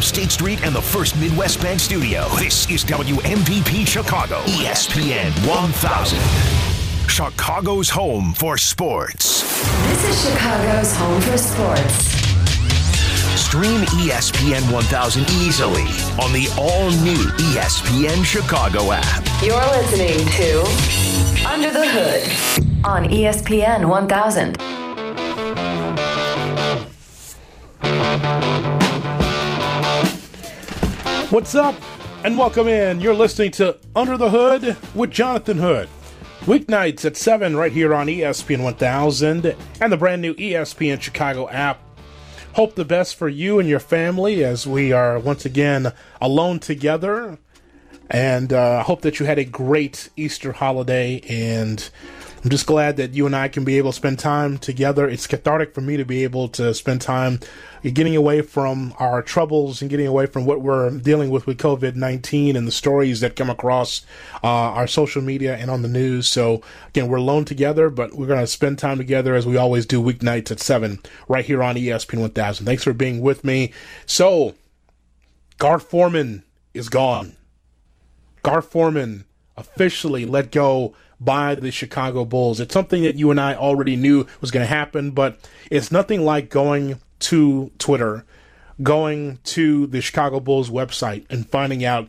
from State Street and the First Midwest Bank Studio, this is WMVP Chicago, ESPN 1000. Chicago's home for sports. This is Chicago's home for sports. Stream ESPN 1000 easily on the all new ESPN Chicago app. You're listening to Under the Hood on ESPN 1000. What's up? And welcome in. You're listening to Under the Hood with Jonathan Hood. Weeknights at 7 right here on ESPN 1000 and the brand new ESPN Chicago app. Hope the best for you and your family as we are once again alone together. And uh, I hope that you had a great Easter holiday and I'm just glad that you and I can be able to spend time together. It's cathartic for me to be able to spend time getting away from our troubles and getting away from what we're dealing with with COVID 19 and the stories that come across uh, our social media and on the news. So, again, we're alone together, but we're going to spend time together as we always do weeknights at 7 right here on ESPN 1000. Thanks for being with me. So, Gar Forman is gone. Gar Forman officially let go by the Chicago Bulls. It's something that you and I already knew was going to happen, but it's nothing like going to Twitter, going to the Chicago Bulls website and finding out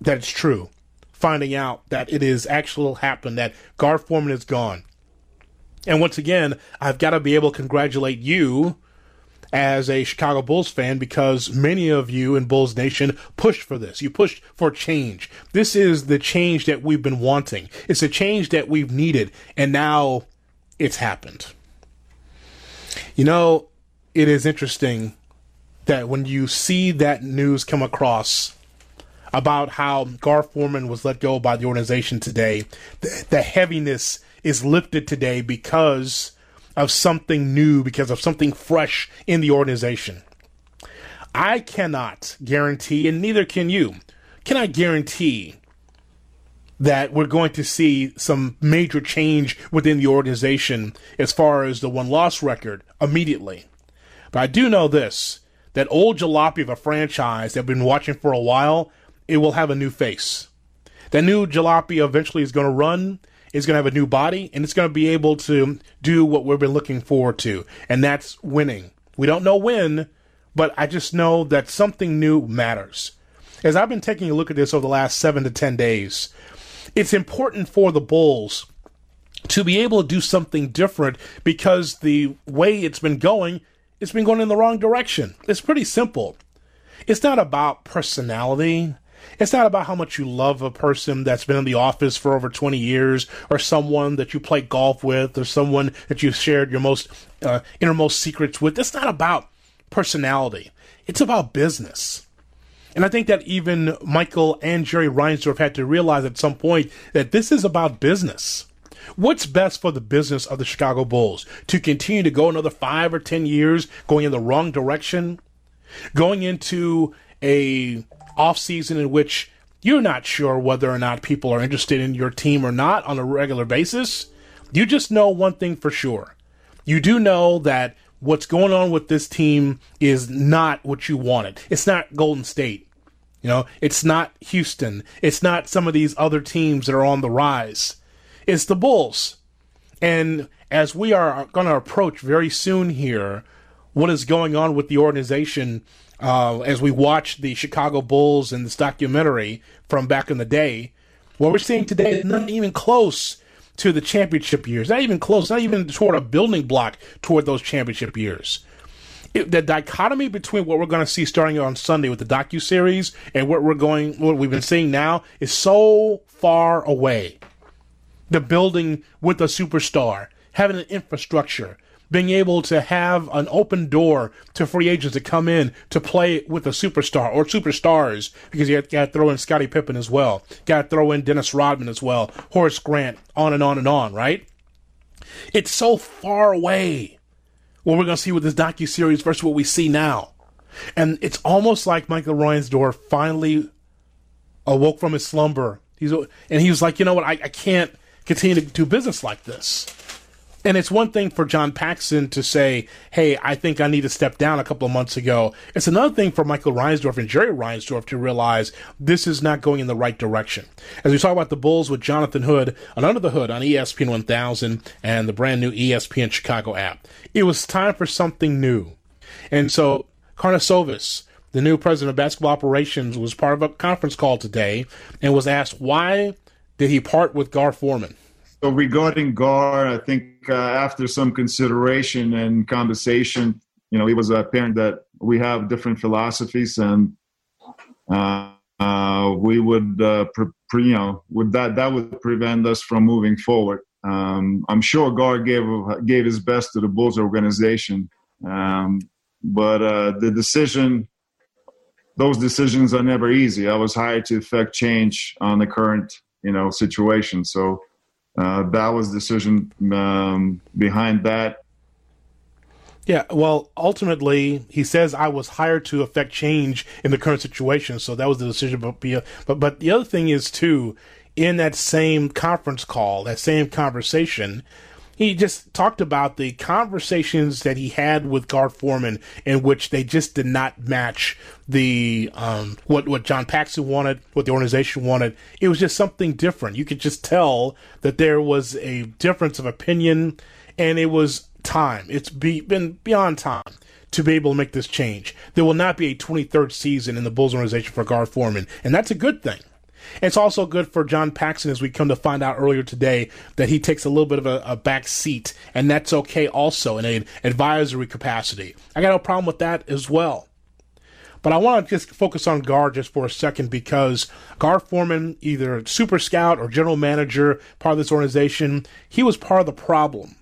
that it's true, finding out that it is actually happened, that Gar Forman is gone. And once again, I've got to be able to congratulate you as a Chicago Bulls fan because many of you in Bulls Nation pushed for this. You pushed for change. This is the change that we've been wanting. It's a change that we've needed, and now it's happened. You know, it is interesting that when you see that news come across about how Gar Forman was let go by the organization today, the, the heaviness is lifted today because of something new, because of something fresh in the organization. I cannot guarantee, and neither can you, can I guarantee that we're going to see some major change within the organization as far as the one loss record immediately. But I do know this that old jalopy of a franchise that I've been watching for a while, it will have a new face. That new jalopy eventually is going to run is going to have a new body and it's going to be able to do what we've been looking forward to, and that's winning. We don't know when, but I just know that something new matters. As I've been taking a look at this over the last seven to 10 days, it's important for the Bulls to be able to do something different because the way it's been going, it's been going in the wrong direction. It's pretty simple. It's not about personality. It's not about how much you love a person that's been in the office for over 20 years, or someone that you play golf with, or someone that you've shared your most uh, innermost secrets with. It's not about personality. It's about business. And I think that even Michael and Jerry Reinsdorf had to realize at some point that this is about business. What's best for the business of the Chicago Bulls? To continue to go another five or ten years going in the wrong direction? Going into a off season in which you're not sure whether or not people are interested in your team or not on a regular basis, you just know one thing for sure. You do know that what's going on with this team is not what you wanted. It's not Golden State. You know, it's not Houston. It's not some of these other teams that are on the rise. It's the Bulls. And as we are going to approach very soon here, what is going on with the organization uh, as we watch the Chicago Bulls in this documentary from back in the day, what we're seeing today is not even close to the championship years. Not even close. Not even toward a building block toward those championship years. It, the dichotomy between what we're going to see starting on Sunday with the docu series and what we're going, what we've been seeing now, is so far away. The building with a superstar, having an infrastructure, being able to have an open door to free agents to come in to play with a superstar or superstars because you got to throw in Scottie Pippen as well. Got to throw in Dennis Rodman as well, Horace Grant, on and on and on, right? It's so far away what we're going to see with this docu series versus what we see now. And it's almost like Michael Reinsdorf finally awoke from his slumber. He's and he was like, you know what, I, I can't continue to do business like this. And it's one thing for John Paxson to say, hey, I think I need to step down a couple of months ago. It's another thing for Michael Reinsdorf and Jerry Reinsdorf to realize this is not going in the right direction. As we talk about the Bulls with Jonathan Hood on Under the Hood on ESPN 1000 and the brand new ESPN Chicago app, it was time for something new. And so Karnisovas, the new president of basketball operations, was part of a conference call today and was asked why did he part with Gar Forman? So regarding Gar, I think uh, after some consideration and conversation, you know, it was apparent that we have different philosophies, and uh, uh, we would, uh, pre- pre- you know, would that that would prevent us from moving forward. Um, I'm sure Gar gave gave his best to the Bulls organization, um, but uh, the decision, those decisions are never easy. I was hired to effect change on the current, you know, situation, so uh, that was the decision um, behind that. Yeah, well, ultimately, he says I was hired to affect change in the current situation, so that was the decision. But but but the other thing is too, in that same conference call, that same conversation, he just talked about the conversations that he had with Gar Forman in which they just did not match the um, what what John Paxson wanted, what the organization wanted. It was just something different. You could just tell that there was a difference of opinion, and it was time. It's be, been beyond time to be able to make this change. There will not be a 23rd season in the Bulls organization for Gar Forman, and that's a good thing. It's also good for John Paxson as we come to find out earlier today that he takes a little bit of a, a back seat, and that's okay also in an advisory capacity. I got no problem with that as well. But I want to just focus on Gar just for a second because Gar Forman, either super scout or general manager, part of this organization, he was part of the problem.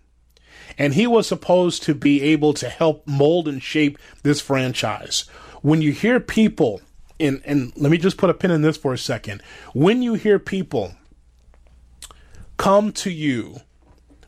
And he was supposed to be able to help mold and shape this franchise. When you hear people and and let me just put a pin in this for a second. When you hear people come to you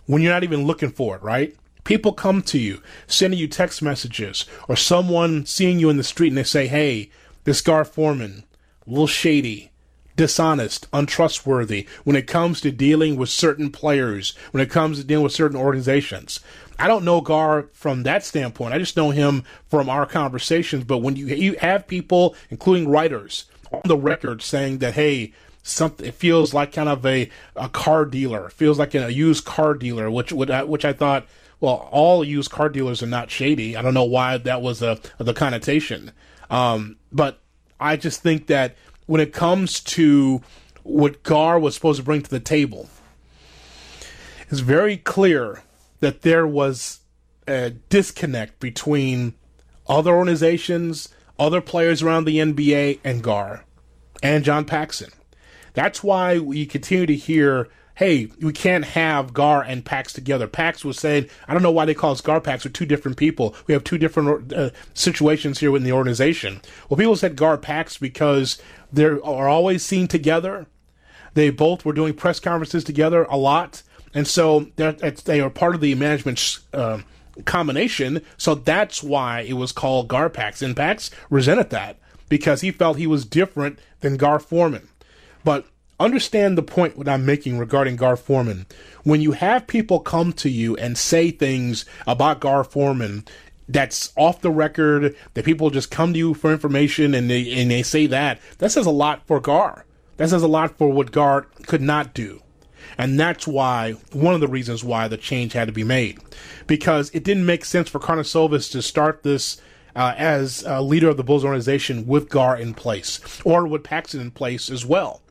when you're not even looking for it, right? People come to you, sending you text messages, or someone seeing you in the street and they say, "Hey, this Gar Forman, a little shady, dishonest, untrustworthy when it comes to dealing with certain players, when it comes to dealing with certain organizations. I don't know Gar from that standpoint. I just know him from our conversations. But when you you have people, including writers, on the record saying that, hey, something it feels like kind of a, a car dealer, it feels like a used car dealer, which I, which I thought, well, all used car dealers are not shady. I don't know why that was a, the connotation, um, but I just think that when it comes to what Gar was supposed to bring to the table, it's very clear that there was a disconnect between other organizations, other players around the NBA, and Gar and John Paxson. That's why we continue to hear, hey, we can't have Gar and Pax together. Pax was saying, I don't know why they call us Gar Pax. We're two different people. We have two different uh, situations here within the organization. Well, people said Gar Pax because they are always seen together. They both were doing press conferences together a lot. And so they are part of the management uh, combination. So that's why it was called Garpax. And Pax resented that because he felt he was different than Gar Forman. But understand the point what I'm making regarding Gar Forman. When you have people come to you and say things about Gar Forman that's off the record, that people just come to you for information and they and they say that, that says a lot for Gar. That says a lot for what Gar could not do. And that's why, one of the reasons why the change had to be made. Because it didn't make sense for Karnisovas to start this uh, as a leader of the Bulls organization with Gar in place, or with Paxson in place as well.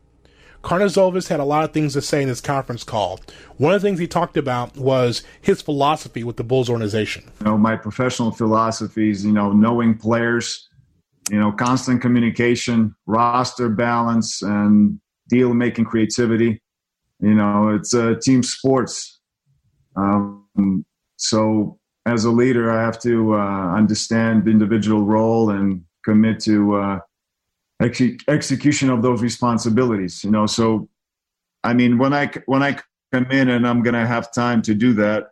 Karnisovas had a lot of things to say in his conference call. One of the things he talked about was his philosophy with the Bulls organization. You know, my professional philosophies, you know, knowing players, you know, constant communication, roster balance, and deal making creativity. You know, it's a team sports. Um, so as a leader, I have to uh, understand individual role and commit to uh, ex- execution of those responsibilities. You know, so I mean, when I when I come in and I'm going to have time to do that,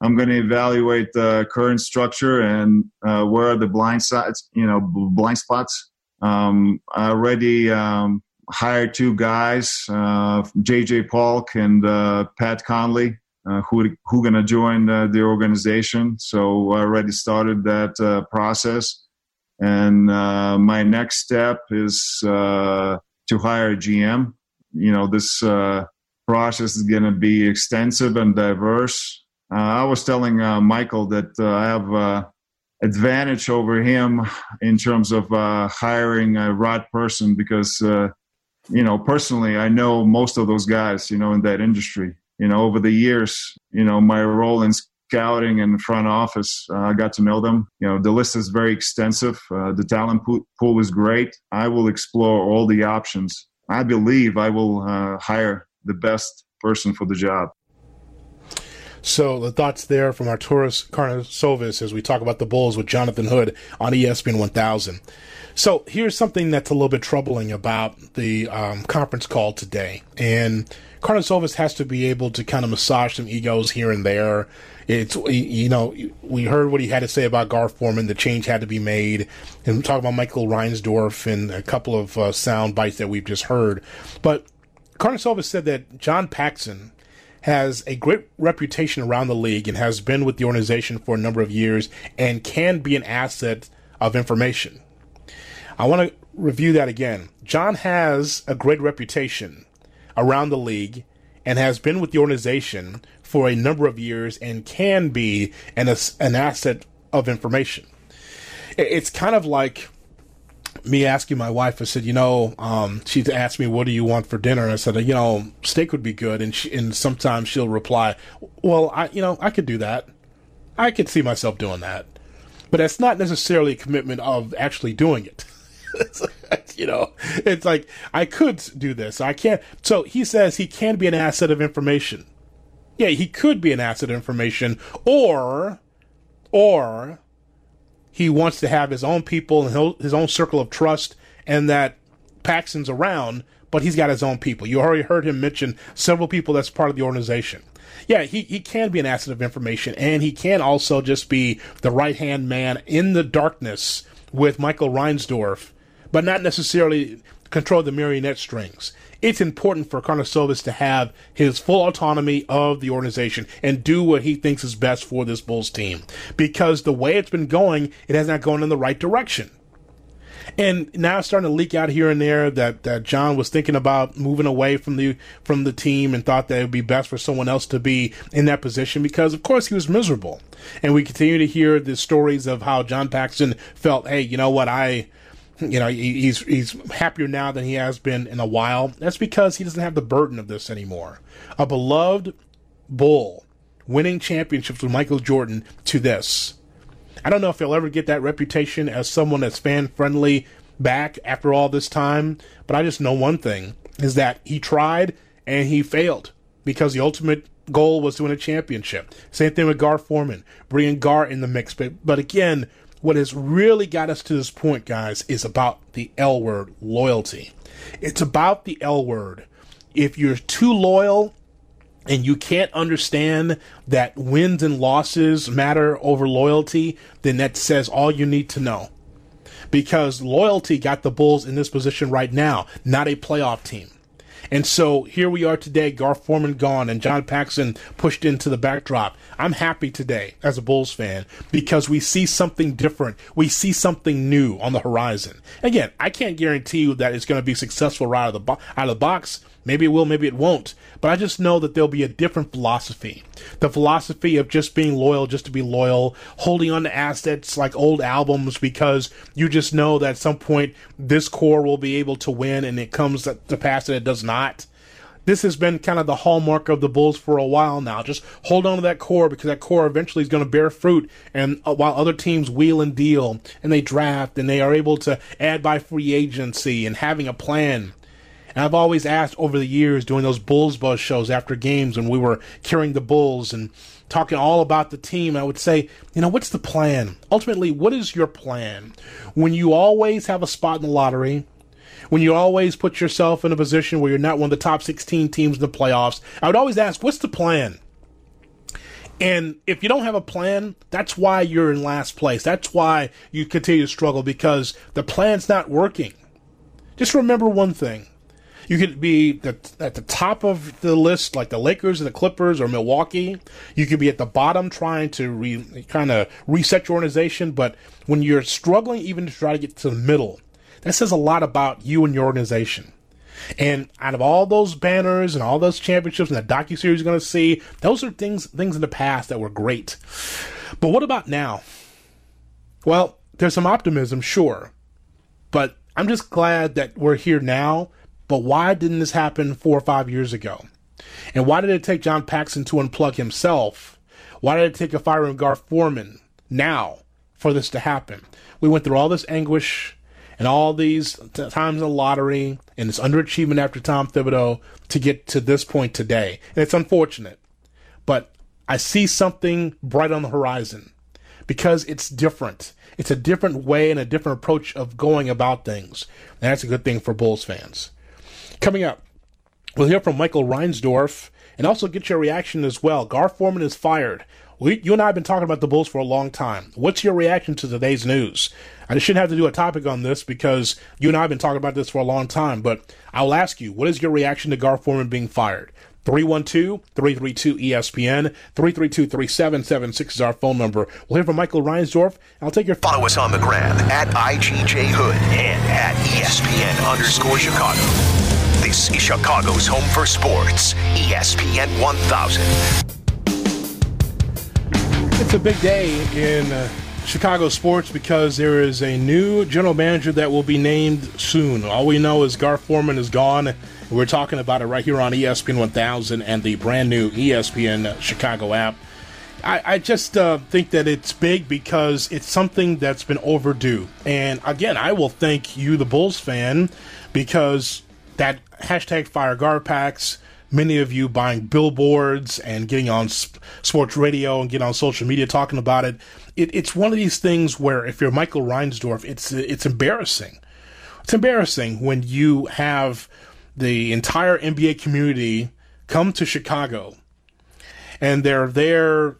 I'm going to evaluate the current structure and uh, where are the blind sides, you know, blind spots. Um, I already um, hired two guys, uh, JJ Polk and uh, Pat Connelly, uh, who who gonna join the, the organization. So I already started that uh, process, and uh, my next step is uh, to hire a GM. You know, this uh, process is gonna be extensive and diverse. Uh, I was telling Michael that I have an advantage over him in terms of hiring a right person because you know personally I know most of those guys you know in that industry you know, over the years, you know, my role in scouting and front office, uh, I got to know them. You know, the list is very extensive. Uh, the talent pool is great. I will explore all the options. I believe I will uh, hire the best person for the job. So the thoughts there from Arturas Karnisovas as we talk about the Bulls with Jonathan Hood on ESPN 1000. So here's something that's a little bit troubling about the um, conference call today, and Karnisovas has to be able to kind of massage some egos here and there. It's you know we heard what he had to say about Garth Forman. The change had to be made, and we talk about Michael Reinsdorf and a couple of uh, sound bites that we've just heard. But Karnisovas said that John Paxson has a great reputation around the league and has been with the organization for a number of years and can be an asset of information. I want to review that again. John has a great reputation around the league and has been with the organization for a number of years and can be an, an asset of information. It's kind of like me asking my wife, I said, you know, um, she's asked me, what do you want for dinner? And I said, you know, steak would be good. And she, and sometimes she'll reply, well, I, you know, I could do that. I could see myself doing that. But that's not necessarily a commitment of actually doing it. you know, it's like I could do this. I can't. So he says he can be an asset of information. Yeah, he could be an asset of information, or, or he wants to have his own people and his own circle of trust, and that Paxson's around, but he's got his own people. You already heard him mention several people that's part of the organization. Yeah, he, he can be an asset of information, and he can also just be the right hand man in the darkness with Michael Reinsdorf but not necessarily control the marionette strings. It's important for Karnisovas to have his full autonomy of the organization and do what he thinks is best for this Bulls team. Because the way it's been going, it has not gone in the right direction. And now it's starting to leak out here and there that, that John was thinking about moving away from the from the team and thought that it would be best for someone else to be in that position because of course he was miserable. And we continue to hear the stories of how John Paxson felt, hey, you know what, I you know, he's he's happier now than he has been in a while. That's because he doesn't have the burden of this anymore. A beloved bull winning championships with Michael Jordan to this. I don't know if he'll ever get that reputation as someone that's fan friendly back after all this time, but I just know one thing is that he tried and he failed because the ultimate goal was to win a championship. Same thing with Gar Forman, bringing Gar in the mix. But, but again, what has really got us to this point, guys, is about the L word loyalty. It's about the L word. If you're too loyal and you can't understand that wins and losses matter over loyalty, then that says all you need to know. Because loyalty got the Bulls in this position right now, not a playoff team. And so here we are today, Garth Forman gone and John Paxson pushed into the backdrop. I'm happy today as a Bulls fan because we see something different. We see something new on the horizon. Again, I can't guarantee you that it's going to be successful right out of the, bo- out of the box. Maybe it will, maybe it won't. But I just know that there'll be a different philosophy. The philosophy of just being loyal, just to be loyal, holding on to assets like old albums because you just know that at some point this core will be able to win and it comes to pass that it does not this has been kind of the hallmark of the Bulls for a while now. Just hold on to that core because that core eventually is going to bear fruit. And uh, while other teams wheel and deal and they draft and they are able to add by free agency and having a plan, and I've always asked over the years doing those Bulls Buzz shows after games when we were carrying the Bulls and talking all about the team, I would say, you know, what's the plan? Ultimately, what is your plan? When you always have a spot in the lottery, when you always put yourself in a position where you're not one of the top 16 teams in the playoffs, I would always ask, what's the plan? And if you don't have a plan, that's why you're in last place. That's why you continue to struggle because the plan's not working. Just remember one thing You could be the, at the top of the list, like the Lakers or the Clippers or Milwaukee. You could be at the bottom trying to re, kind of reset your organization. But when you're struggling even to try to get to the middle, that says a lot about you and your organization. And out of all those banners and all those championships and the docu series you're going to see, those are things things in the past that were great. But what about now? Well, there's some optimism, sure, but I'm just glad that we're here now. But why didn't this happen four or five years ago? And why did it take John Paxson to unplug himself? Why did it take a firing Garth Forman now for this to happen? We went through all this anguish and all these t- times in the lottery and this underachievement after Tom Thibodeau to get to this point today. And it's unfortunate, but I see something bright on the horizon because it's different. It's a different way and a different approach of going about things. And that's a good thing for Bulls fans. Coming up, we'll hear from Michael Reinsdorf and also get your reaction as well. Garth Forman is fired. We, you and I have been talking about the Bulls for a long time. What's your reaction to today's news? I shouldn't have to do a topic on this because you and I have been talking about this for a long time, but I'll ask you, what is your reaction to Garth Forman being fired? 312-332-ESPN, 332-3776 is our phone number. We'll hear from Michael Reinsdorf. I'll take your Follow us on the gram at IGJ Hood and at ESPN underscore Chicago. This is Chicago's home for sports, ESPN 1000. It's a big day in uh, Chicago sports because there is a new general manager that will be named soon. All we know is Gar Forman is gone. We're talking about it right here on ESPN 1000 and the brand new ESPN Chicago app. I, I just uh, think that it's big because it's something that's been overdue. And again, I will thank you, the Bulls fan, because that hashtag fire Garpax, many of you buying billboards and getting on sports radio and getting on social media talking about it. it. It's one of these things where if you're Michael Reinsdorf, it's it's embarrassing. It's embarrassing when you have the entire NBA community come to Chicago and they're there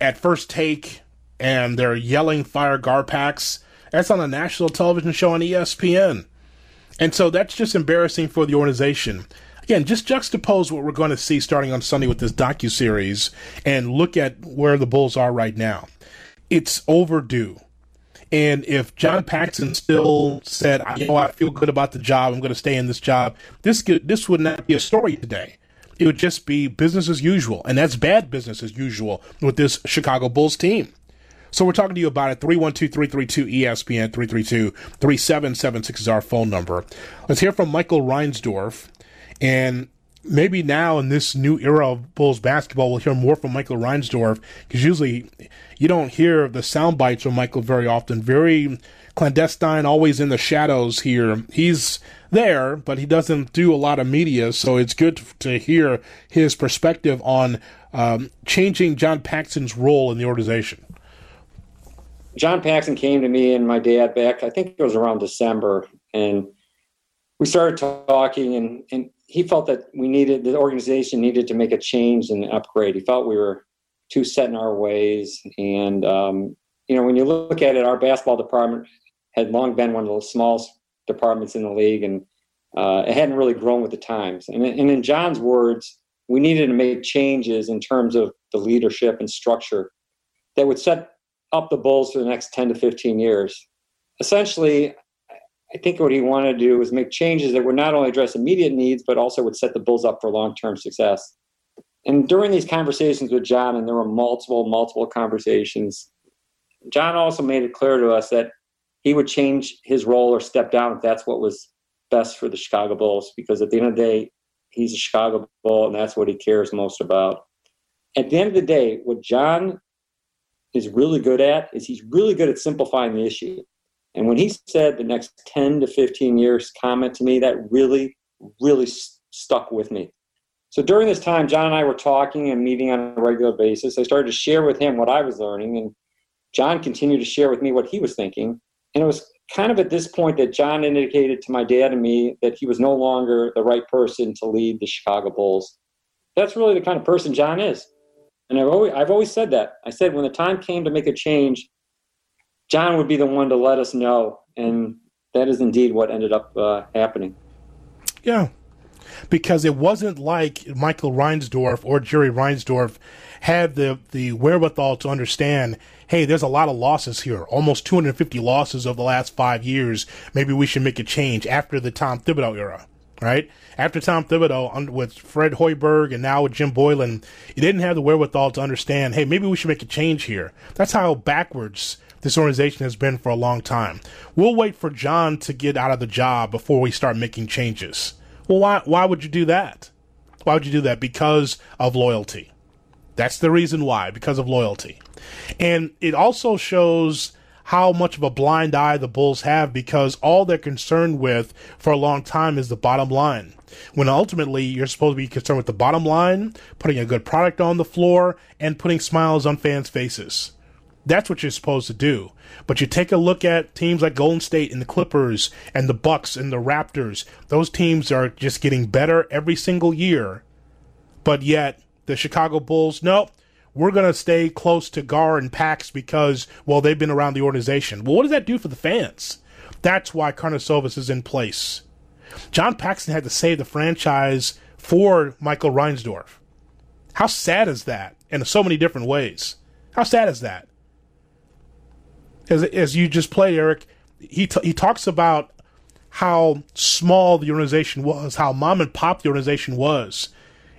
at first take and they're yelling fire Garpax. That's on a national television show on ESPN. And so that's just embarrassing for the organization. Again, just juxtapose what we're going to see starting on Sunday with this docu series and look at where the Bulls are right now. It's overdue. And if John Paxson still said, "You know, I feel good about the job. I'm going to stay in this job," this this would not be a story today. It would just be business as usual, and that's bad business as usual with this Chicago Bulls team. So we're talking to you about it. 312-332-ESPN, 332-3776 is our phone number. Let's hear from Michael Reinsdorf. And maybe now in this new era of Bulls basketball, we'll hear more from Michael Reinsdorf because usually you don't hear the sound bites from Michael very often. Very clandestine, always in the shadows here. He's there, but he doesn't do a lot of media, so it's good to hear his perspective on um, changing John Paxson's role in the organization. John Paxson came to me and my dad back, I think it was around December, and we started talking, and, and he felt that we needed the organization needed to make a change and upgrade. He felt we were too set in our ways, and um, you know when you look at it, our basketball department had long been one of the smallest departments in the league, and uh, it hadn't really grown with the times. And, and in John's words, we needed to make changes in terms of the leadership and structure that would set up the Bulls for the next 10 to 15 years. Essentially, I think what he wanted to do was make changes that would not only address immediate needs, but also would set the Bulls up for long term success. And during these conversations with John, and there were multiple, multiple conversations, John also made it clear to us that he would change his role or step down if that's what was best for the Chicago Bulls, because at the end of the day, he's a Chicago Bull and that's what he cares most about. At the end of the day, what John is really good at is he's really good at simplifying the issue. And when he said the next 10 to 15 years comment to me, that really, really st- stuck with me. So during this time, John and I were talking and meeting on a regular basis. I started to share with him what I was learning, and John continued to share with me what he was thinking. And it was kind of at this point that John indicated to my dad and me that he was no longer the right person to lead the Chicago Bulls. That's really the kind of person John is. And I've always, I've always said that. I said when the time came to make a change, John would be the one to let us know. And that is indeed what ended up uh, happening. Yeah. because it wasn't like Michael Reinsdorf or Jerry Reinsdorf had the, the wherewithal to understand, hey, there's a lot of losses here, almost 250 losses over the last five years. Maybe we should make a change after the Tom Thibodeau era, right? After Tom Thibodeau with Fred Hoiberg and now with Jim Boylen, he didn't have the wherewithal to understand, hey, maybe we should make a change here. That's how backwards this organization has been for a long time. We'll wait for John to get out of the job before we start making changes. Well, why, why would you do that? Why would you do that? Because of loyalty. That's the reason why, because of loyalty. And it also shows how much of a blind eye the Bulls have because all they're concerned with for a long time is the bottom line. When ultimately you're supposed to be concerned with the bottom line, putting a good product on the floor, and putting smiles on fans' faces. That's what you're supposed to do. But you take a look at teams like Golden State and the Clippers and the Bucks and the Raptors. Those teams are just getting better every single year. But yet the Chicago Bulls, no, we're going to stay close to Gar and Pax because, well, they've been around the organization. Well, what does that do for the fans? That's why Karnisovas is in place. John Paxson had to save the franchise for Michael Reinsdorf. How sad is that in so many different ways? How sad is that? As, as you just played, Eric, he, t- he talks about how small the organization was, how mom and pop the organization was.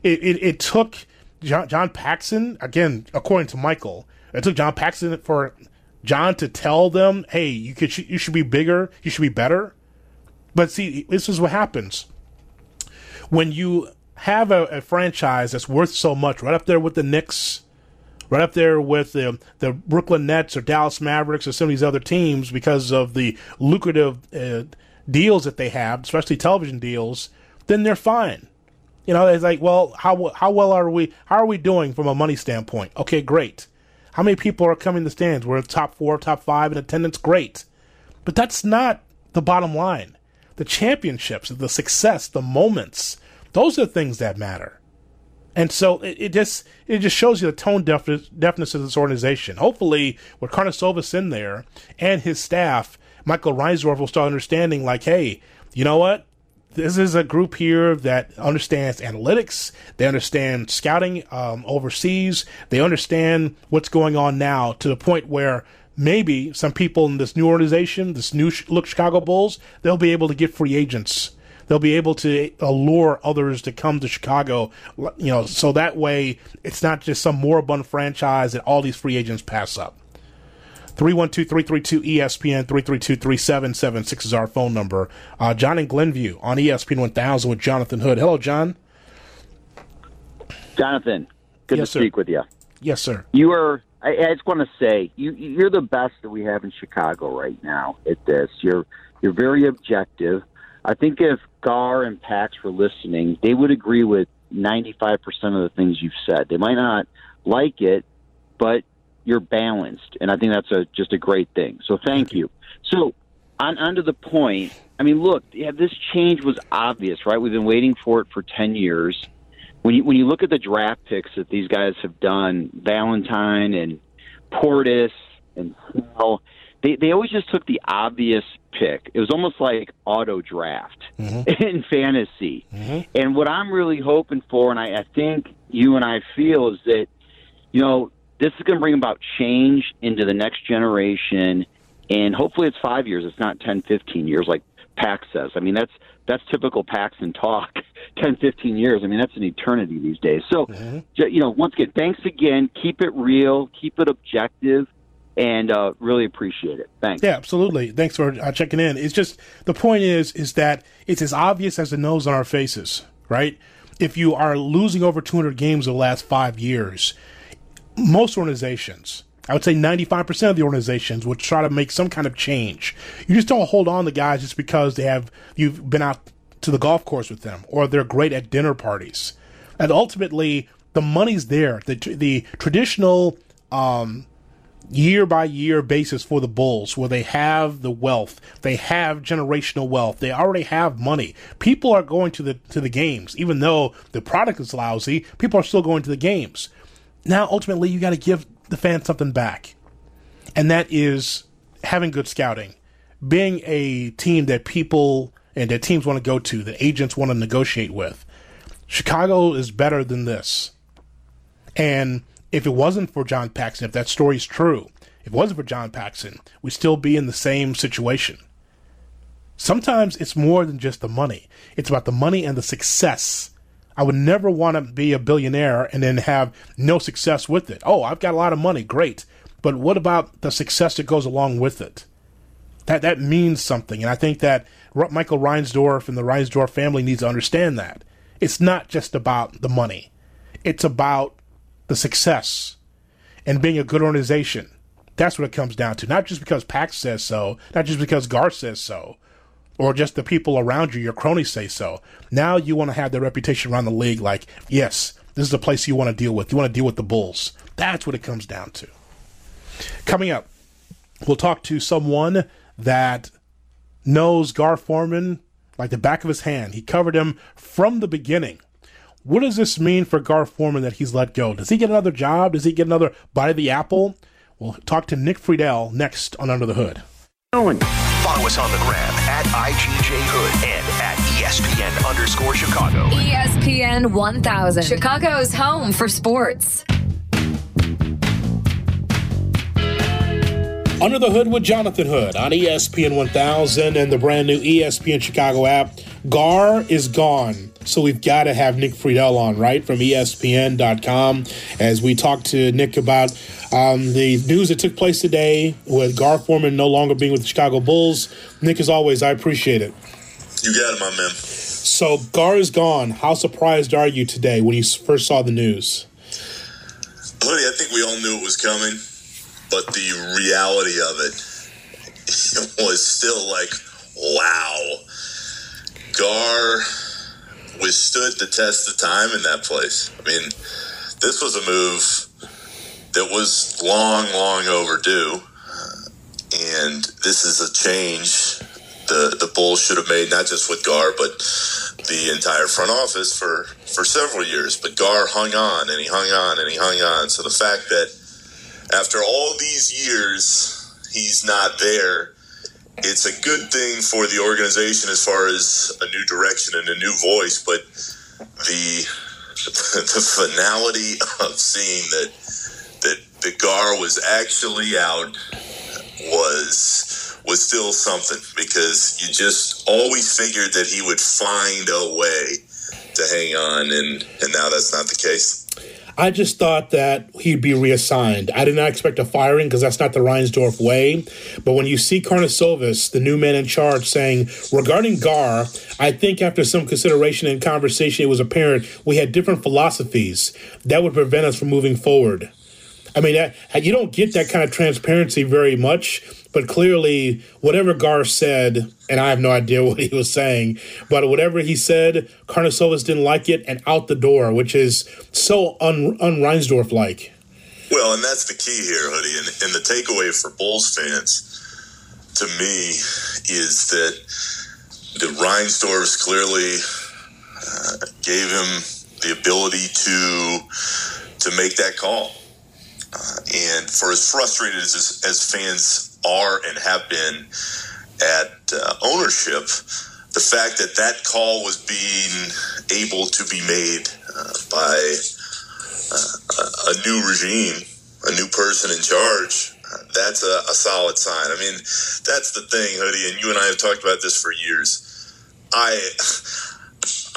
It, it, it took John, John Paxson, again, according to Michael, it took John Paxson for John to tell them, "Hey, you could you should be bigger, you should be better." But see, this is what happens when you have a, a franchise that's worth so much, right up there with the Knicks, right up there with the the Brooklyn Nets or Dallas Mavericks or some of these other teams because of the lucrative uh, deals that they have, especially television deals. Then they're fine. You know, it's like, well, how how well are we? How are we doing from a money standpoint? Okay, great. How many people are coming to stands? We're top four, top five in attendance. Great, but that's not the bottom line. The championships, the success, the moments, those are the things that matter. And so it, it just it just shows you the tone deafness, deafness of this organization. Hopefully, with Karnisovas in there and his staff, Michael Reinsdorf will start understanding, like, hey, you know what? This is a group here that understands analytics. They understand scouting um, overseas. They understand what's going on now to the point where maybe some people in this new organization, this new look Chicago Bulls, they'll be able to get free agents. They'll be able to allure others to come to Chicago, you know, so that way it's not just some moribund franchise that all these free agents pass up. 312-332-ESPN, 332-3776 is our phone number. Uh, John in Glenview on ESPN 1000 with Jonathan Hood. Hello, John. Jonathan, good yes, to speak with you. Yes, sir. You are, I, I just want to say, you, you're the best that we have in Chicago right now at this. You're, you're very objective. I think if Gar and Pax were listening, they would agree with 95% of the things you've said. They might not like it, but you're balanced, and I think that's a just a great thing. So thank you. So on onto the point. I mean, look, yeah, this change was obvious, right? We've been waiting for it for ten years. When you when you look at the draft picks that these guys have done, Valentine and Portis and Snell, they they always just took the obvious pick. It was almost like auto draft mm-hmm. in fantasy. Mm-hmm. And what I'm really hoping for, and I, I think you and I feel, is that you know this is going to bring about change into the next generation and hopefully it's five years it's not 10 15 years like pax says. I mean that's that's typical and talk 10 15 years. I mean that's an eternity these days. So mm-hmm. you know once again thanks again. Keep it real keep it objective and uh, really appreciate it. Thanks. Yeah absolutely. Thanks for uh, checking in. It's just the point is is that it's as obvious as the nose on our faces right? If you are losing over 200 games in the last five years most organizations, I would say 95% of the organizations would try to make some kind of change. You just don't hold on to guys just because they have you've been out to the golf course with them or they're great at dinner parties. And ultimately, the money's there. The the traditional year by year basis for the Bulls, where they have the wealth, they have generational wealth, they already have money. People are going to the to the games, even though the product is lousy. People are still going to the games now ultimately you got to give the fans something back. And that is having good scouting, being a team that people and that teams want to go to, that agents want to negotiate with. Chicago is better than this. And if it wasn't for John Paxson, if that story's true, if it wasn't for John Paxson, we'd still be in the same situation. Sometimes it's more than just the money. It's about the money and the success. I would never want to be a billionaire and then have no success with it. Oh, I've got a lot of money, great. But what about the success that goes along with it? That that means something, and I think that Michael Reinsdorf and the Reinsdorf family needs to understand that it's not just about the money; it's about the success and being a good organization. That's what it comes down to. Not just because Pax says so, not just because Gar says so, or just the people around you, your cronies say so. Now you want to have the reputation around the league like, yes, this is the place you want to deal with. You want to deal with the Bulls. That's what it comes down to. Coming up, we'll talk to someone that knows Gar Forman like the back of his hand. He covered him from the beginning. What does this mean for Gar Forman that he's let go? Does he get another job? Does he get another bite of the apple? We'll talk to Nick Friedell next on Under the Hood. Follow us on the gram at IGJ Hood and at ESPN underscore Chicago. ESPN 1000, Chicago's home for sports. Under the Hood with Jonathan Hood on ESPN 1000 and the brand new ESPN Chicago app. Gar is gone. So we've got to have Nick Friedell on, right, from ESPN.com as we talk to Nick about um, the news that took place today with Gar Forman no longer being with the Chicago Bulls. Nick, as always, I appreciate it. You got it, my man. So Gar is gone. How surprised are you today when you first saw the news? Buddy, I think we all knew it was coming but the reality of it, was still like, wow. Gar withstood the test of time in that place. I mean, this was a move that was long, long overdue. And this is a change the, the Bulls should have made, not just with Gar, but the entire front office for, for several years. But Gar hung on and he hung on and he hung on. So the fact that after all these years, he's not there. It's a good thing for the organization as far as a new direction and a new voice, but the the finality of seeing that that the Gar was actually out was was still something because you just always figured that he would find a way to hang on and and now that's not the case. I just thought that he'd be reassigned. I did not expect a firing because that's not the Reinsdorf way. But when you see Karnisovas, the new man in charge, saying, regarding Gar, I think after some consideration and conversation, it was apparent we had different philosophies that would prevent us from moving forward. I mean, that, you don't get that kind of transparency very much, but clearly, whatever Gar said, and I have no idea what he was saying, but whatever he said, Karnisovas didn't like it and out the door, which is so un, un Reinsdorf like. Well, and that's the key here, Hoodie. And, and the takeaway for Bulls fans, to me, is that the Reinsdorfs clearly uh, gave him the ability to to make that call. And for as frustrated as, as fans are and have been at uh, ownership, the fact that that call was being able to be made uh, by uh, a new regime, a new person in charge, uh, that's a, a, solid sign. I mean, that's the thing, Hoodie, and you and I have talked about this for years. I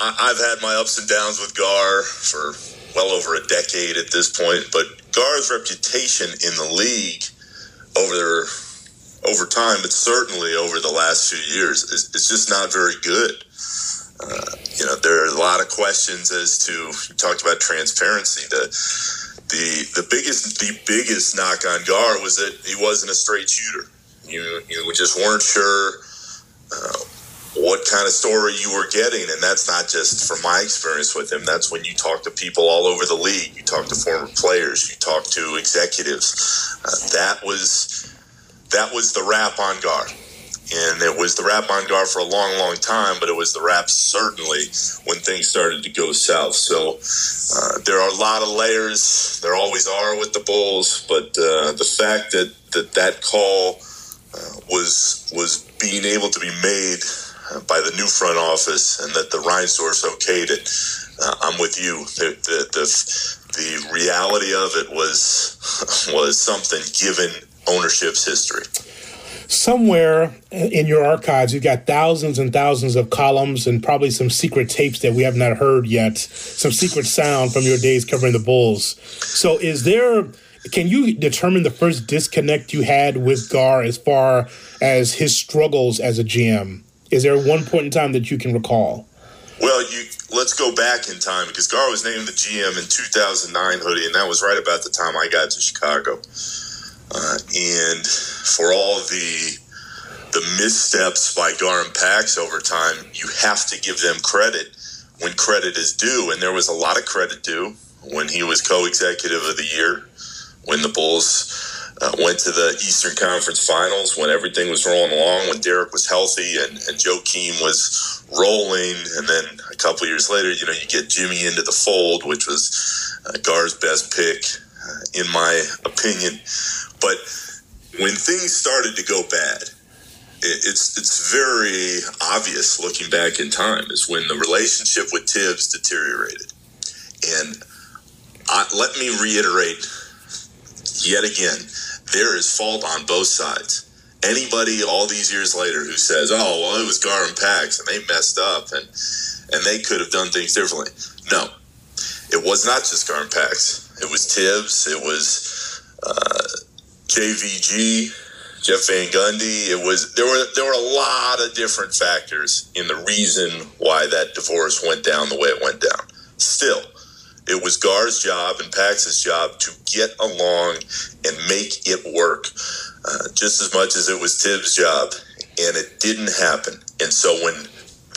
I've had my ups and downs with Gar for well over a decade at this point, but Gar's reputation in the league over over time, but certainly over the last few years, is, just not very good. Uh, you know, there are a lot of questions as to you talked about transparency. The the the biggest the biggest knock on Gar was that he wasn't a straight shooter. You you just weren't sure uh, what kind of story you were getting. And that's not just from my experience with him. That's when you talk to people all over the league. You talk to former players. You talk to executives. Uh, that was that was the rap on Gar. And it was the rap on Gar for a long, long time, but it was the rap certainly when things started to go south. So uh, there are a lot of layers. There always are with the Bulls, but uh, the fact that that, that call uh, was was being able to be made by the new front office and that the Reinsdorfs okayed it. Uh, I'm with you. The, the, the, the reality of it was was something given ownership's history somewhere in your archives, you've got thousands and thousands of columns and probably some secret tapes that we have not heard yet, some secret sound from your days covering the Bulls. So, is there, can you determine the first disconnect you had with Gar as far as his struggles as a GM? Is there one point in time that you can recall? Well, you let's go back in time because Gar was named the GM in 2009, hoodie, and that was right about the time I got to Chicago. Uh, and for all the the missteps by Gar and Pax over time, you have to give them credit when credit is due. And there was a lot of credit due when he was co-executive of the year, when the Bulls uh, went to the Eastern Conference Finals, when everything was rolling along, when Derek was healthy and, and Joakim was rolling, and then a couple years later, you know, you get Jimmy into the fold, which was uh, Gar's best pick, uh, in my opinion. But when things started to go bad, it's it's very obvious looking back in time is when the relationship with Tibbs deteriorated. And I, let me reiterate yet again, there is fault on both sides. Anybody all these years later who says, "Oh, well, it was Gar and Pax and they messed up and and they could have done things differently," no, it was not just Gar and Pax. It was Tibbs. It was uh, JVG, Jeff Van Gundy. It was there were there were a lot of different factors in the reason why that divorce went down the way it went down. Still, it was Gar's job and Pax's job to get along and make it work, uh, just as much as it was Tibbs' job, and it didn't happen. And so when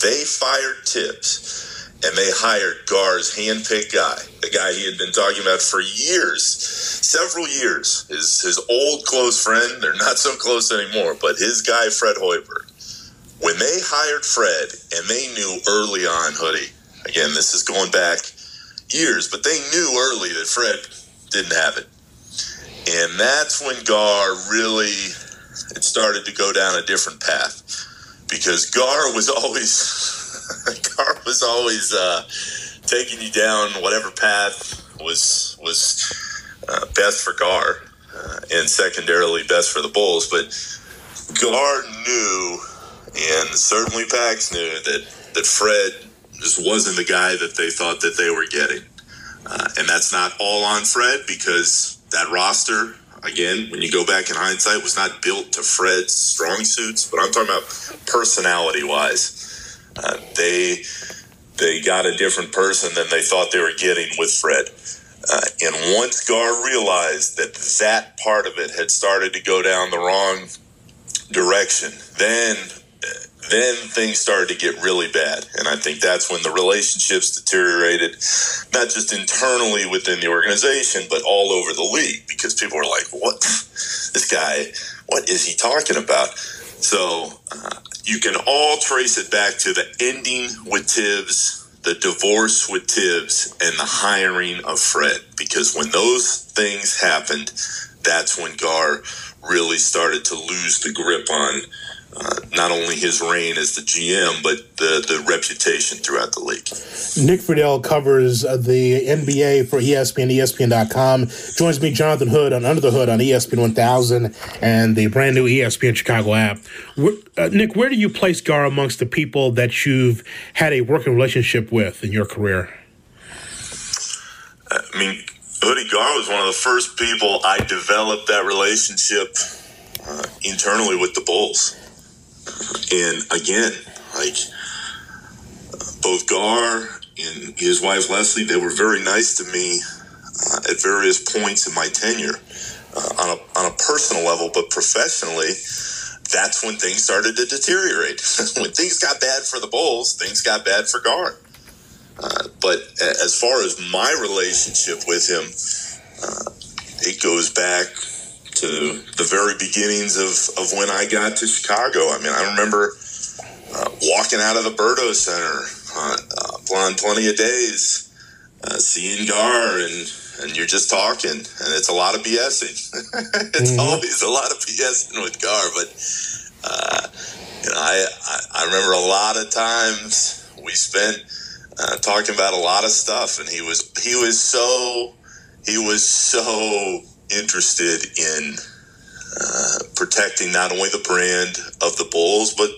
they fired Tibbs and they hired Gar's handpicked guy, the guy he had been talking about for years, several years. His his old close friend, they're not so close anymore, but his guy Fred Hoiberg. When they hired Fred, and they knew early on, Hoodie, again, this is going back years, but they knew early that Fred didn't have it. And that's when Gar really it started to go down a different path because Gar was always Gar was always uh, taking you down whatever path was was uh, best for Gar, uh, and secondarily best for the Bulls. But Gar knew, and certainly Pax knew that that Fred just wasn't the guy that they thought that they were getting, uh, and that's not all on Fred because that roster. Again, when you go back in hindsight, was not built to Fred's strong suits, but I'm talking about personality wise uh, they they got a different person than they thought they were getting with Fred. Uh, and once Gar realized that that part of it had started to go down the wrong direction, then then things started to get really bad. And I think that's when the relationships deteriorated, not just internally within the organization, but all over the league, because people were like, what? This guy, what is he talking about? So uh, you can all trace it back to the ending with Tibbs, the divorce with Tibbs, and the hiring of Fred. Because when those things happened, that's when Gar really started to lose the grip on uh, not only his reign as the GM, but the, the reputation throughout the league. Nick Friedell covers uh, the NBA for ESPN, ESPN.com. Joins me, Jonathan Hood, on Under the Hood on ESPN 1000 and the brand new ESPN Chicago app. Where, uh, Nick, where do you place Gar amongst the people that you've had a working relationship with in your career? I mean, Hoodie Gar was one of the first people I developed that relationship uh, internally with the Bulls. And again, like both Gar and his wife Leslie, they were very nice to me uh, at various points in my tenure uh, on, a, on a personal level, but professionally, that's when things started to deteriorate. when things got bad for the Bulls, things got bad for Gar. Uh, but as far as my relationship with him, uh, it goes back to the very beginnings of, of when I got to Chicago. I mean, I remember uh, walking out of the Berto Center uh, on plenty of days, uh, seeing Gar, and and you're just talking, and it's a lot of BSing. it's mm-hmm. always a lot of BSing with Gar, but uh, you know, I, I, I I remember a lot of times we spent uh, talking about a lot of stuff, and he was he was so he was so interested in uh, protecting not only the brand of the Bulls, but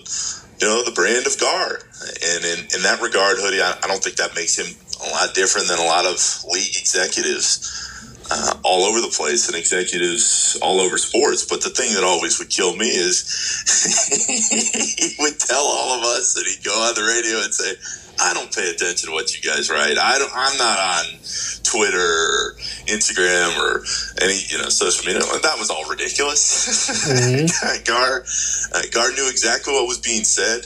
you know the brand of Gar. And in, in that regard, Hoodie, I, I don't think that makes him a lot different than a lot of league executives. Uh, all over the place and executives all over sports. But the thing that always would kill me is he would tell all of us that he'd go on the radio and say, I don't pay attention to what you guys write. I don't, I'm not on Twitter or Instagram or any you know social media. That was all ridiculous. Mm-hmm. Gar, uh, Gar knew exactly what was being said.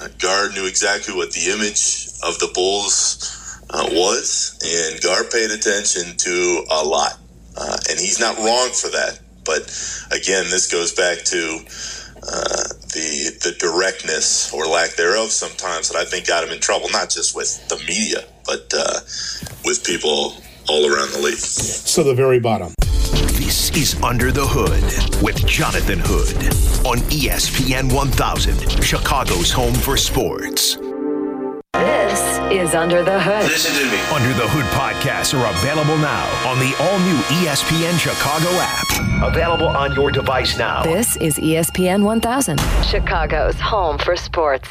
Uh, Gar knew exactly what the image of the Bulls uh, was, and Gar paid attention to a lot. Uh, and he's not wrong for that. But again, this goes back to uh, the the directness or lack thereof sometimes that I think got him in trouble, not just with the media, but uh, with people all around the league. So the very bottom. This is Under the Hood with Jonathan Hood on ESPN 1000, Chicago's home for sports. This is Under the Hood. Listen to me. Under the Hood podcasts are available now on the all new ESPN Chicago app. Available on your device now. This is ESPN 1000, Chicago's home for sports.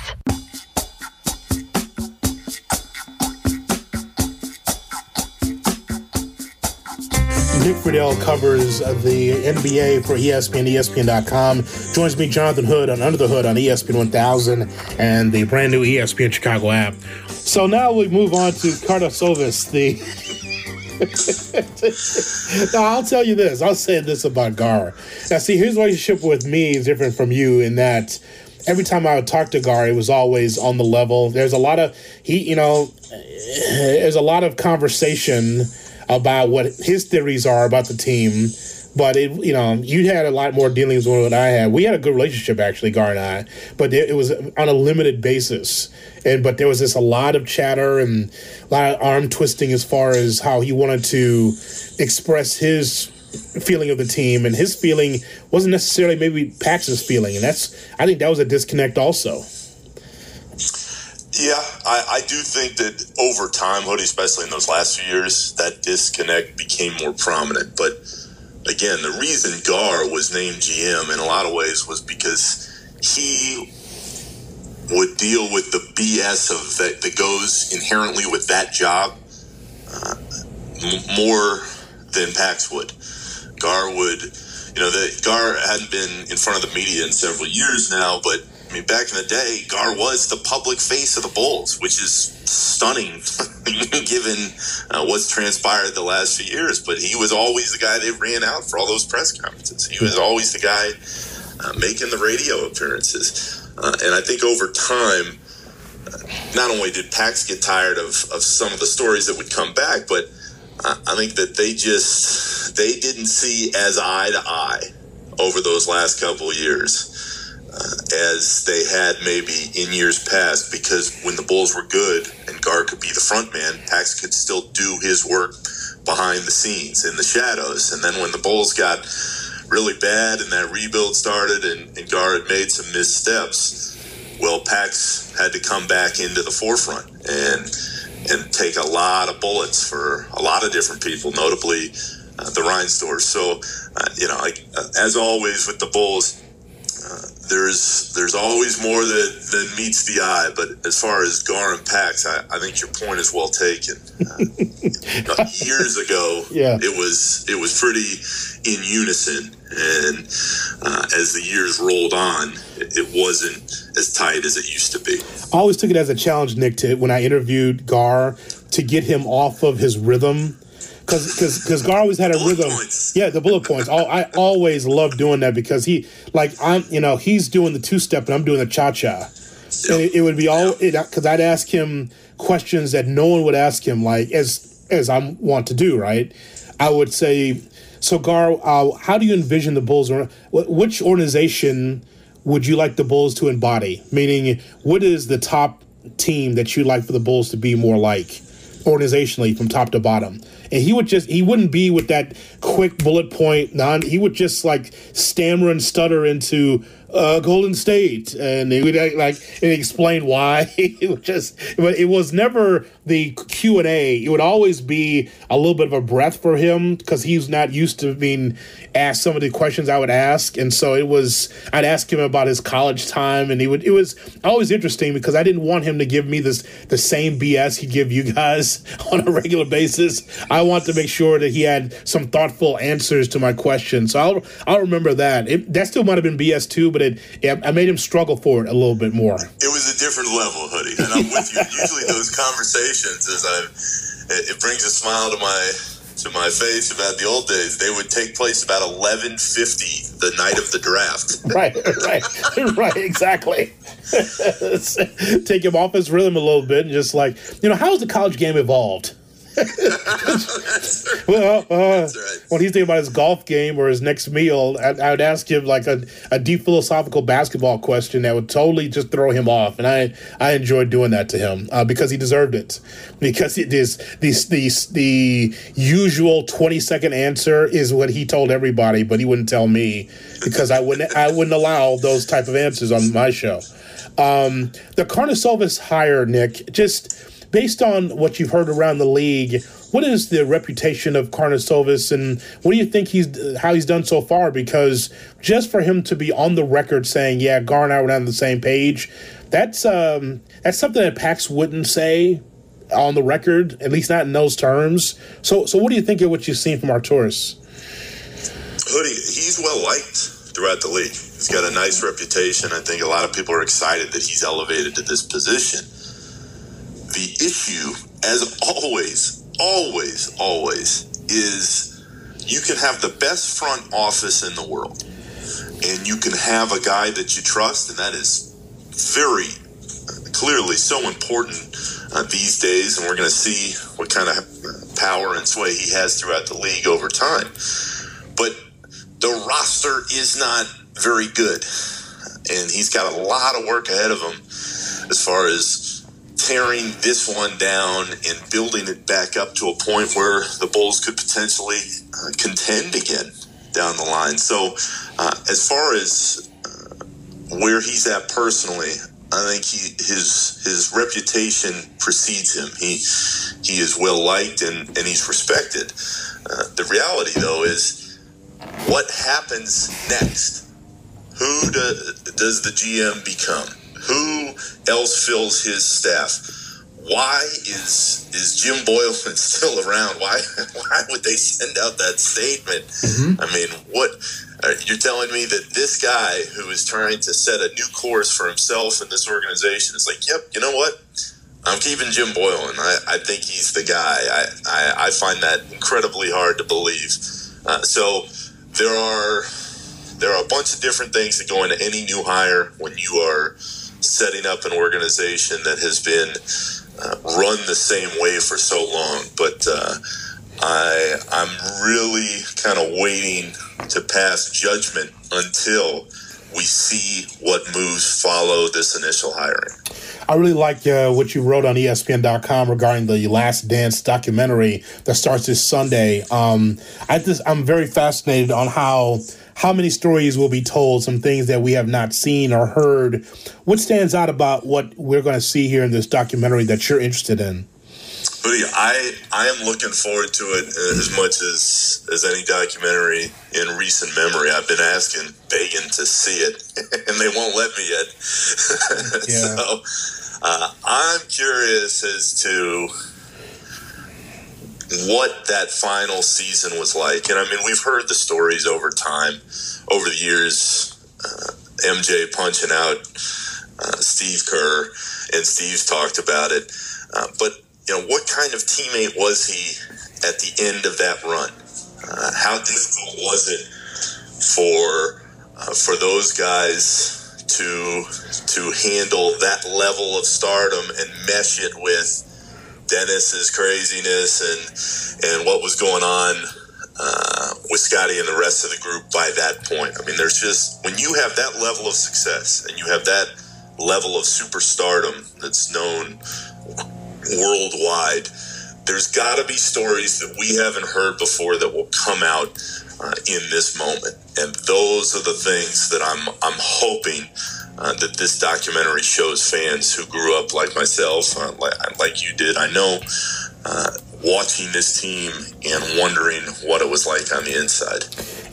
Nick Friedell covers the NBA for ESPN, ESPN.com. Joins me, Jonathan Hood, on Under the Hood on ESPN 1000 and the brand new ESPN Chicago app. So now we move on to Karnisovas, the. now, I'll tell you this. I'll say this about Gar. Now, see, his relationship with me is different from you in that every time I would talk to Gar, it was always on the level. There's a lot of he, you know, there's a lot of conversation about what his theories are about the team. But it, you know, you had a lot more dealings with what I had. We had a good relationship actually, Gar and I, but it was on a limited basis. And but there was just a lot of chatter and a lot of arm twisting as far as how he wanted to express his feeling of the team, and his feeling wasn't necessarily maybe Pax's feeling, and that's I think that was a disconnect also. Yeah, I, I do think that over time, Hoodie, especially in those last few years, that disconnect became more prominent. But again, the reason Gar was named GM in a lot of ways was because he would deal with the BS of that, that goes inherently with that job uh, m- more than Pax would. Gar would, you know, the, Gar hadn't been in front of the media in several years now, but I mean, back in the day, Gar was the public face of the Bulls, which is stunning given uh, what's transpired the last few years. But he was always the guy they ran out for all those press conferences. He was always the guy uh, making the radio appearances. Uh, and I think over time, uh, not only did Pax get tired of, of some of the stories that would come back, but I think that they just they didn't see as eye to eye over those last couple years as they had maybe in years past because when the Bulls were good and Gar could be the front man, Pax could still do his work behind the scenes in the shadows. And then when the Bulls got really bad and that rebuild started and, and Gar had made some missteps, well, Pax had to come back into the forefront and and take a lot of bullets for a lot of different people, notably uh, the Reinsdorf. So, uh, you know, uh, as always with the Bulls, there's there's always more that than meets the eye. But as far as Gar and Pax, I, I think your point is well taken. Uh, years ago, yeah. it was it was pretty in unison, and uh, as the years rolled on, it, it, wasn't as tight as it used to be. I always took it as a challenge, Nick, to when I interviewed Gar to get him off of his rhythm because because Gar always had a bullet rhythm. Points. Yeah, the bullet points. I always love doing that because he like I'm you know he's doing the two step and I'm doing the cha cha, and it, it, would be all because I'd ask him questions that no one would ask him like as as I want to do right. I would say, so Gar, uh, how do you envision the Bulls? Or which organization would you like the Bulls to embody? Meaning, what is the top team that you'd like for the Bulls to be more like organizationally from top to bottom? and he would just he wouldn't be with that quick bullet point non he would just like stammer and stutter into uh, Golden State, and he would like and explain why. it was just, but it was never the Q and A. It would always be a little bit of a breath for him because he's not used to being asked some of the questions I would ask, and so it was. I'd ask him about his college time, and he would. It was always interesting because I didn't want him to give me this the same BS he give you guys on a regular basis. I want to make sure that he had some thoughtful answers to my questions. So I'll I'll remember that. It, that still might have been BS too, but it, it I made him struggle for it a little bit more. Different level, hoodie, and I'm with you. Usually those conversations, as I, it, it brings a smile to my to my face about the old days. They would take place about eleven fifty the night of the draft. right, right, right, exactly. Take him off his rhythm a little bit and just like, you know, how has the college game evolved? well, uh, right. when he's thinking about his golf game or his next meal, I, I would ask him like a, a deep philosophical basketball question that would totally just throw him off, and I I enjoyed doing that to him uh, because he deserved it. Because it is the the the usual twenty second answer is what he told everybody, but he wouldn't tell me because I wouldn't I wouldn't allow those type of answers on my show. Um, the Karnisovas hire, Nick, just based on what you've heard around the league, what is the reputation of Karnisovas, and what do you think he's how he's done so far? Because just for him to be on the record saying, "Yeah, Gar and I were on the same page," that's um, that's something that Pax wouldn't say on the record, at least not in those terms. So, so what do you think of what you've seen from Arturas? Hoodie, he's well liked throughout the league. He's got a nice reputation. I think a lot of people are excited that he's elevated to this position. The issue, as always, always, always, is you can have the best front office in the world, and you can have a guy that you trust, and that is very clearly so important uh, these days. And we're going to see what kind of power and sway he has throughout the league over time. But the roster is not very good, and he's got a lot of work ahead of him as far as tearing this one down and building it back up to a point where the Bulls could potentially uh, contend again down the line. So, uh, as far as uh, where he's at personally, I think he his his reputation precedes him. He he is well liked and, and he's respected. Uh, the reality, though, is what happens next. Who do, does the GM become? Who else fills his staff? Why is is Jim Boylen still around? Why why would they send out that statement? Mm-hmm. I mean, what uh, you're telling me that this guy who is trying to set a new course for himself and this organization is like, yep, you know what? I'm keeping Jim Boylen. I, I think he's the guy. I, I, I find that incredibly hard to believe. Uh, so there are there are a bunch of different things that go into any new hire when you are setting up an organization that has been uh, run the same way for so long. But uh, I, I'm really kind of waiting to pass judgment until we see what moves follow this initial hiring. I really like uh, what you wrote on ESPN.com regarding the Last Dance documentary that starts this Sunday. Um, I just I'm very fascinated on how how many stories will be told, some things that we have not seen or heard. What stands out about what we're going to see here in this documentary that you're interested in? Buddy, I I am looking forward to it as much as as any documentary in recent memory. I've been asking, begging to see it, and they won't let me yet. yeah. so uh, I'm curious as to what that final season was like. And I mean, we've heard the stories over time, over the years. Uh, MJ punching out uh, Steve Kerr, and Steve's talked about it. Uh, but you know, what kind of teammate was he at the end of that run? Uh, how difficult was it for uh, for those guys to to handle that level of stardom and mesh it with Dennis's craziness and and what was going on uh, with Scotty and the rest of the group by that point. I mean, there's just when you have that level of success and you have that level of superstardom that's known worldwide, there's got to be stories that we haven't heard before that will come out uh, in this moment. and those are the things that I'm I'm hoping uh, that this documentary shows fans who grew up like myself, uh, like, like, you did. I know. Uh, watching this team and wondering what it was like on the inside.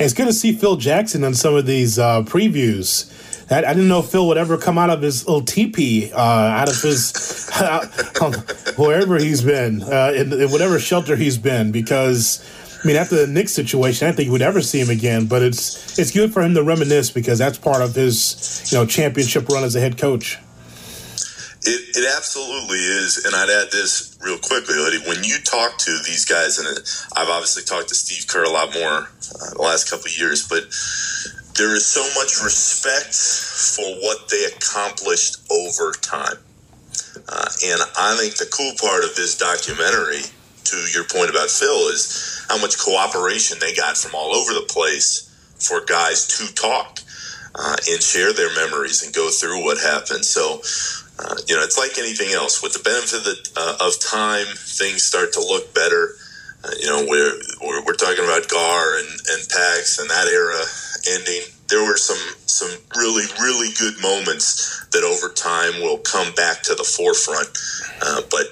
It's good to see Phil Jackson on some of these uh, previews. I, I, didn't know Phil would ever come out of his little teepee, uh, out of his wherever he's been, uh, in, in, whatever shelter he's been, because. I mean, after the Knicks situation, I don't think you would ever see him again. But it's it's good for him to reminisce because that's part of his you know championship run as a head coach. It, it absolutely is, and I'd add this real quickly, Liddy. When you talk to these guys, and I've obviously talked to Steve Kerr a lot more uh, the last couple of years, but there is so much respect for what they accomplished over time. Uh, and I think the cool part of this documentary, to your point about Phil, is how much cooperation they got from all over the place for guys to talk uh, and share their memories and go through what happened. So, uh, you know, it's like anything else. With the benefit of, the, uh, of time, things start to look better. Uh, you know, we're, we're, we're talking about Gar and, and Pax and that era ending. There were some some really really good moments that over time will come back to the forefront. Uh, but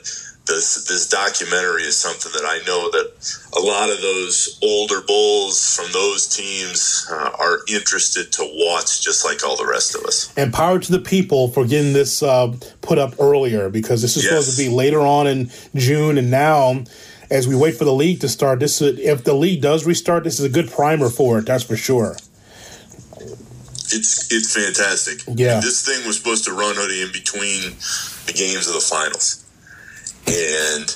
this this documentary is something that I know that a lot of those older bulls from those teams uh, are interested to watch, just like all the rest of us. And power to the people for getting this uh, put up earlier because this is yes. supposed to be later on in June, and now as we wait for the league to start, this is, if the league does restart, this is a good primer for it. That's for sure it's it's fantastic. Yeah, this thing was supposed to run hoodie in between the games of the finals, and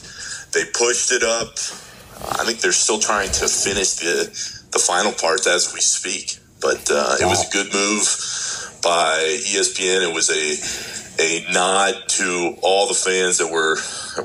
they pushed it up. I think they're still trying to finish the the final parts as we speak. But uh, wow. it was a good move by ESPN. It was a a nod to all the fans that were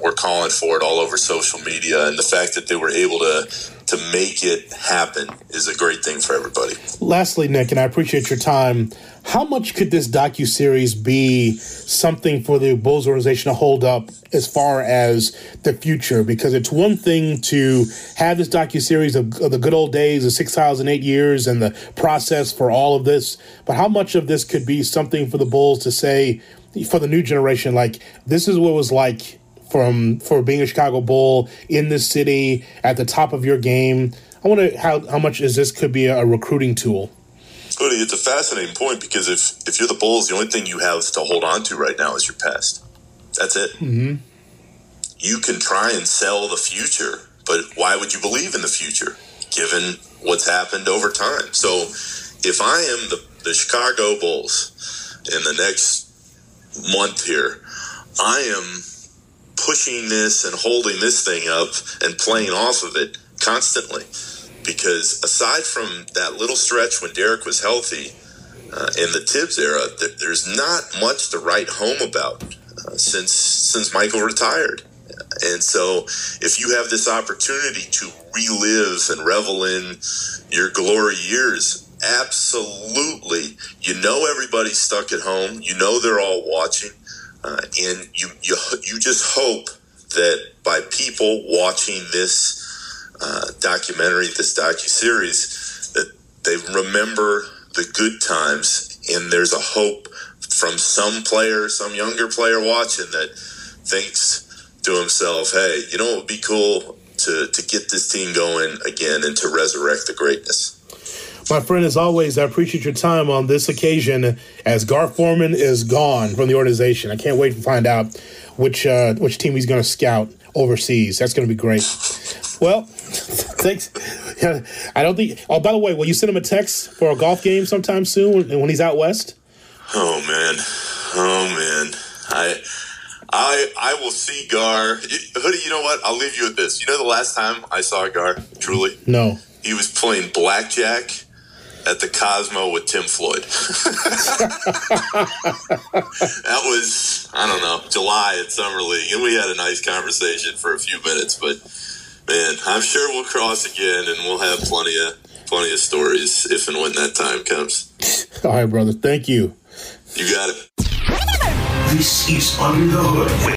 were calling for it all over social media, and the fact that they were able to to make it happen is a great thing for everybody. Lastly, Nick, and I appreciate your time. How much could this docu series be something for the Bulls organization to hold up as far as the future? Because it's one thing to have this docu series of, of the good old days, the six thousand eight years, and the process for all of this. But how much of this could be something for the Bulls to say for the new generation, like this is what it was like from for being a Chicago Bull in this city at the top of your game. I wonder how how much is this could be a, recruiting tool. It's a fascinating point because if if you're the Bulls, the only thing you have to hold on to right now is your past. That's it. Mm-hmm. You can try and sell the future, but why would you believe in the future given what's happened over time? So, if I am the the Chicago Bulls in the next month here, I am pushing this and holding this thing up and playing off of it constantly. Because aside from that little stretch when Derek was healthy uh, in the Tibbs era, th- there's not much to write home about uh, since since Michael retired. And so, if you have this opportunity to relive and revel in your glory years, absolutely, you know everybody's stuck at home. You know they're all watching uh, and you, you you just hope that by people watching this uh, documentary, this docu series, that they remember the good times, and there's a hope from some player, some younger player watching that thinks to himself, "Hey, you know what would be cool to to get this team going again and to resurrect the greatness." My friend, as always, I appreciate your time on this occasion as Gar Forman is gone from the organization. I can't wait to find out which uh, which team he's going to scout overseas. That's going to be great. Well, thanks. I don't think. Oh, by the way, will you send him a text for a golf game sometime soon when, when he's out west? Oh man, oh man, I. I I will see Gar. Hoodie, you know what? I'll leave you with this. You know the last time I saw Gar, truly? No. He was playing blackjack at the Cosmo with Tim Floyd. that was, I don't know, July at Summer League. And we had a nice conversation for a few minutes. But, man, I'm sure we'll cross again and we'll have plenty of, plenty of stories if and when that time comes. All right, brother. Thank you. You got it. This is Under the Hood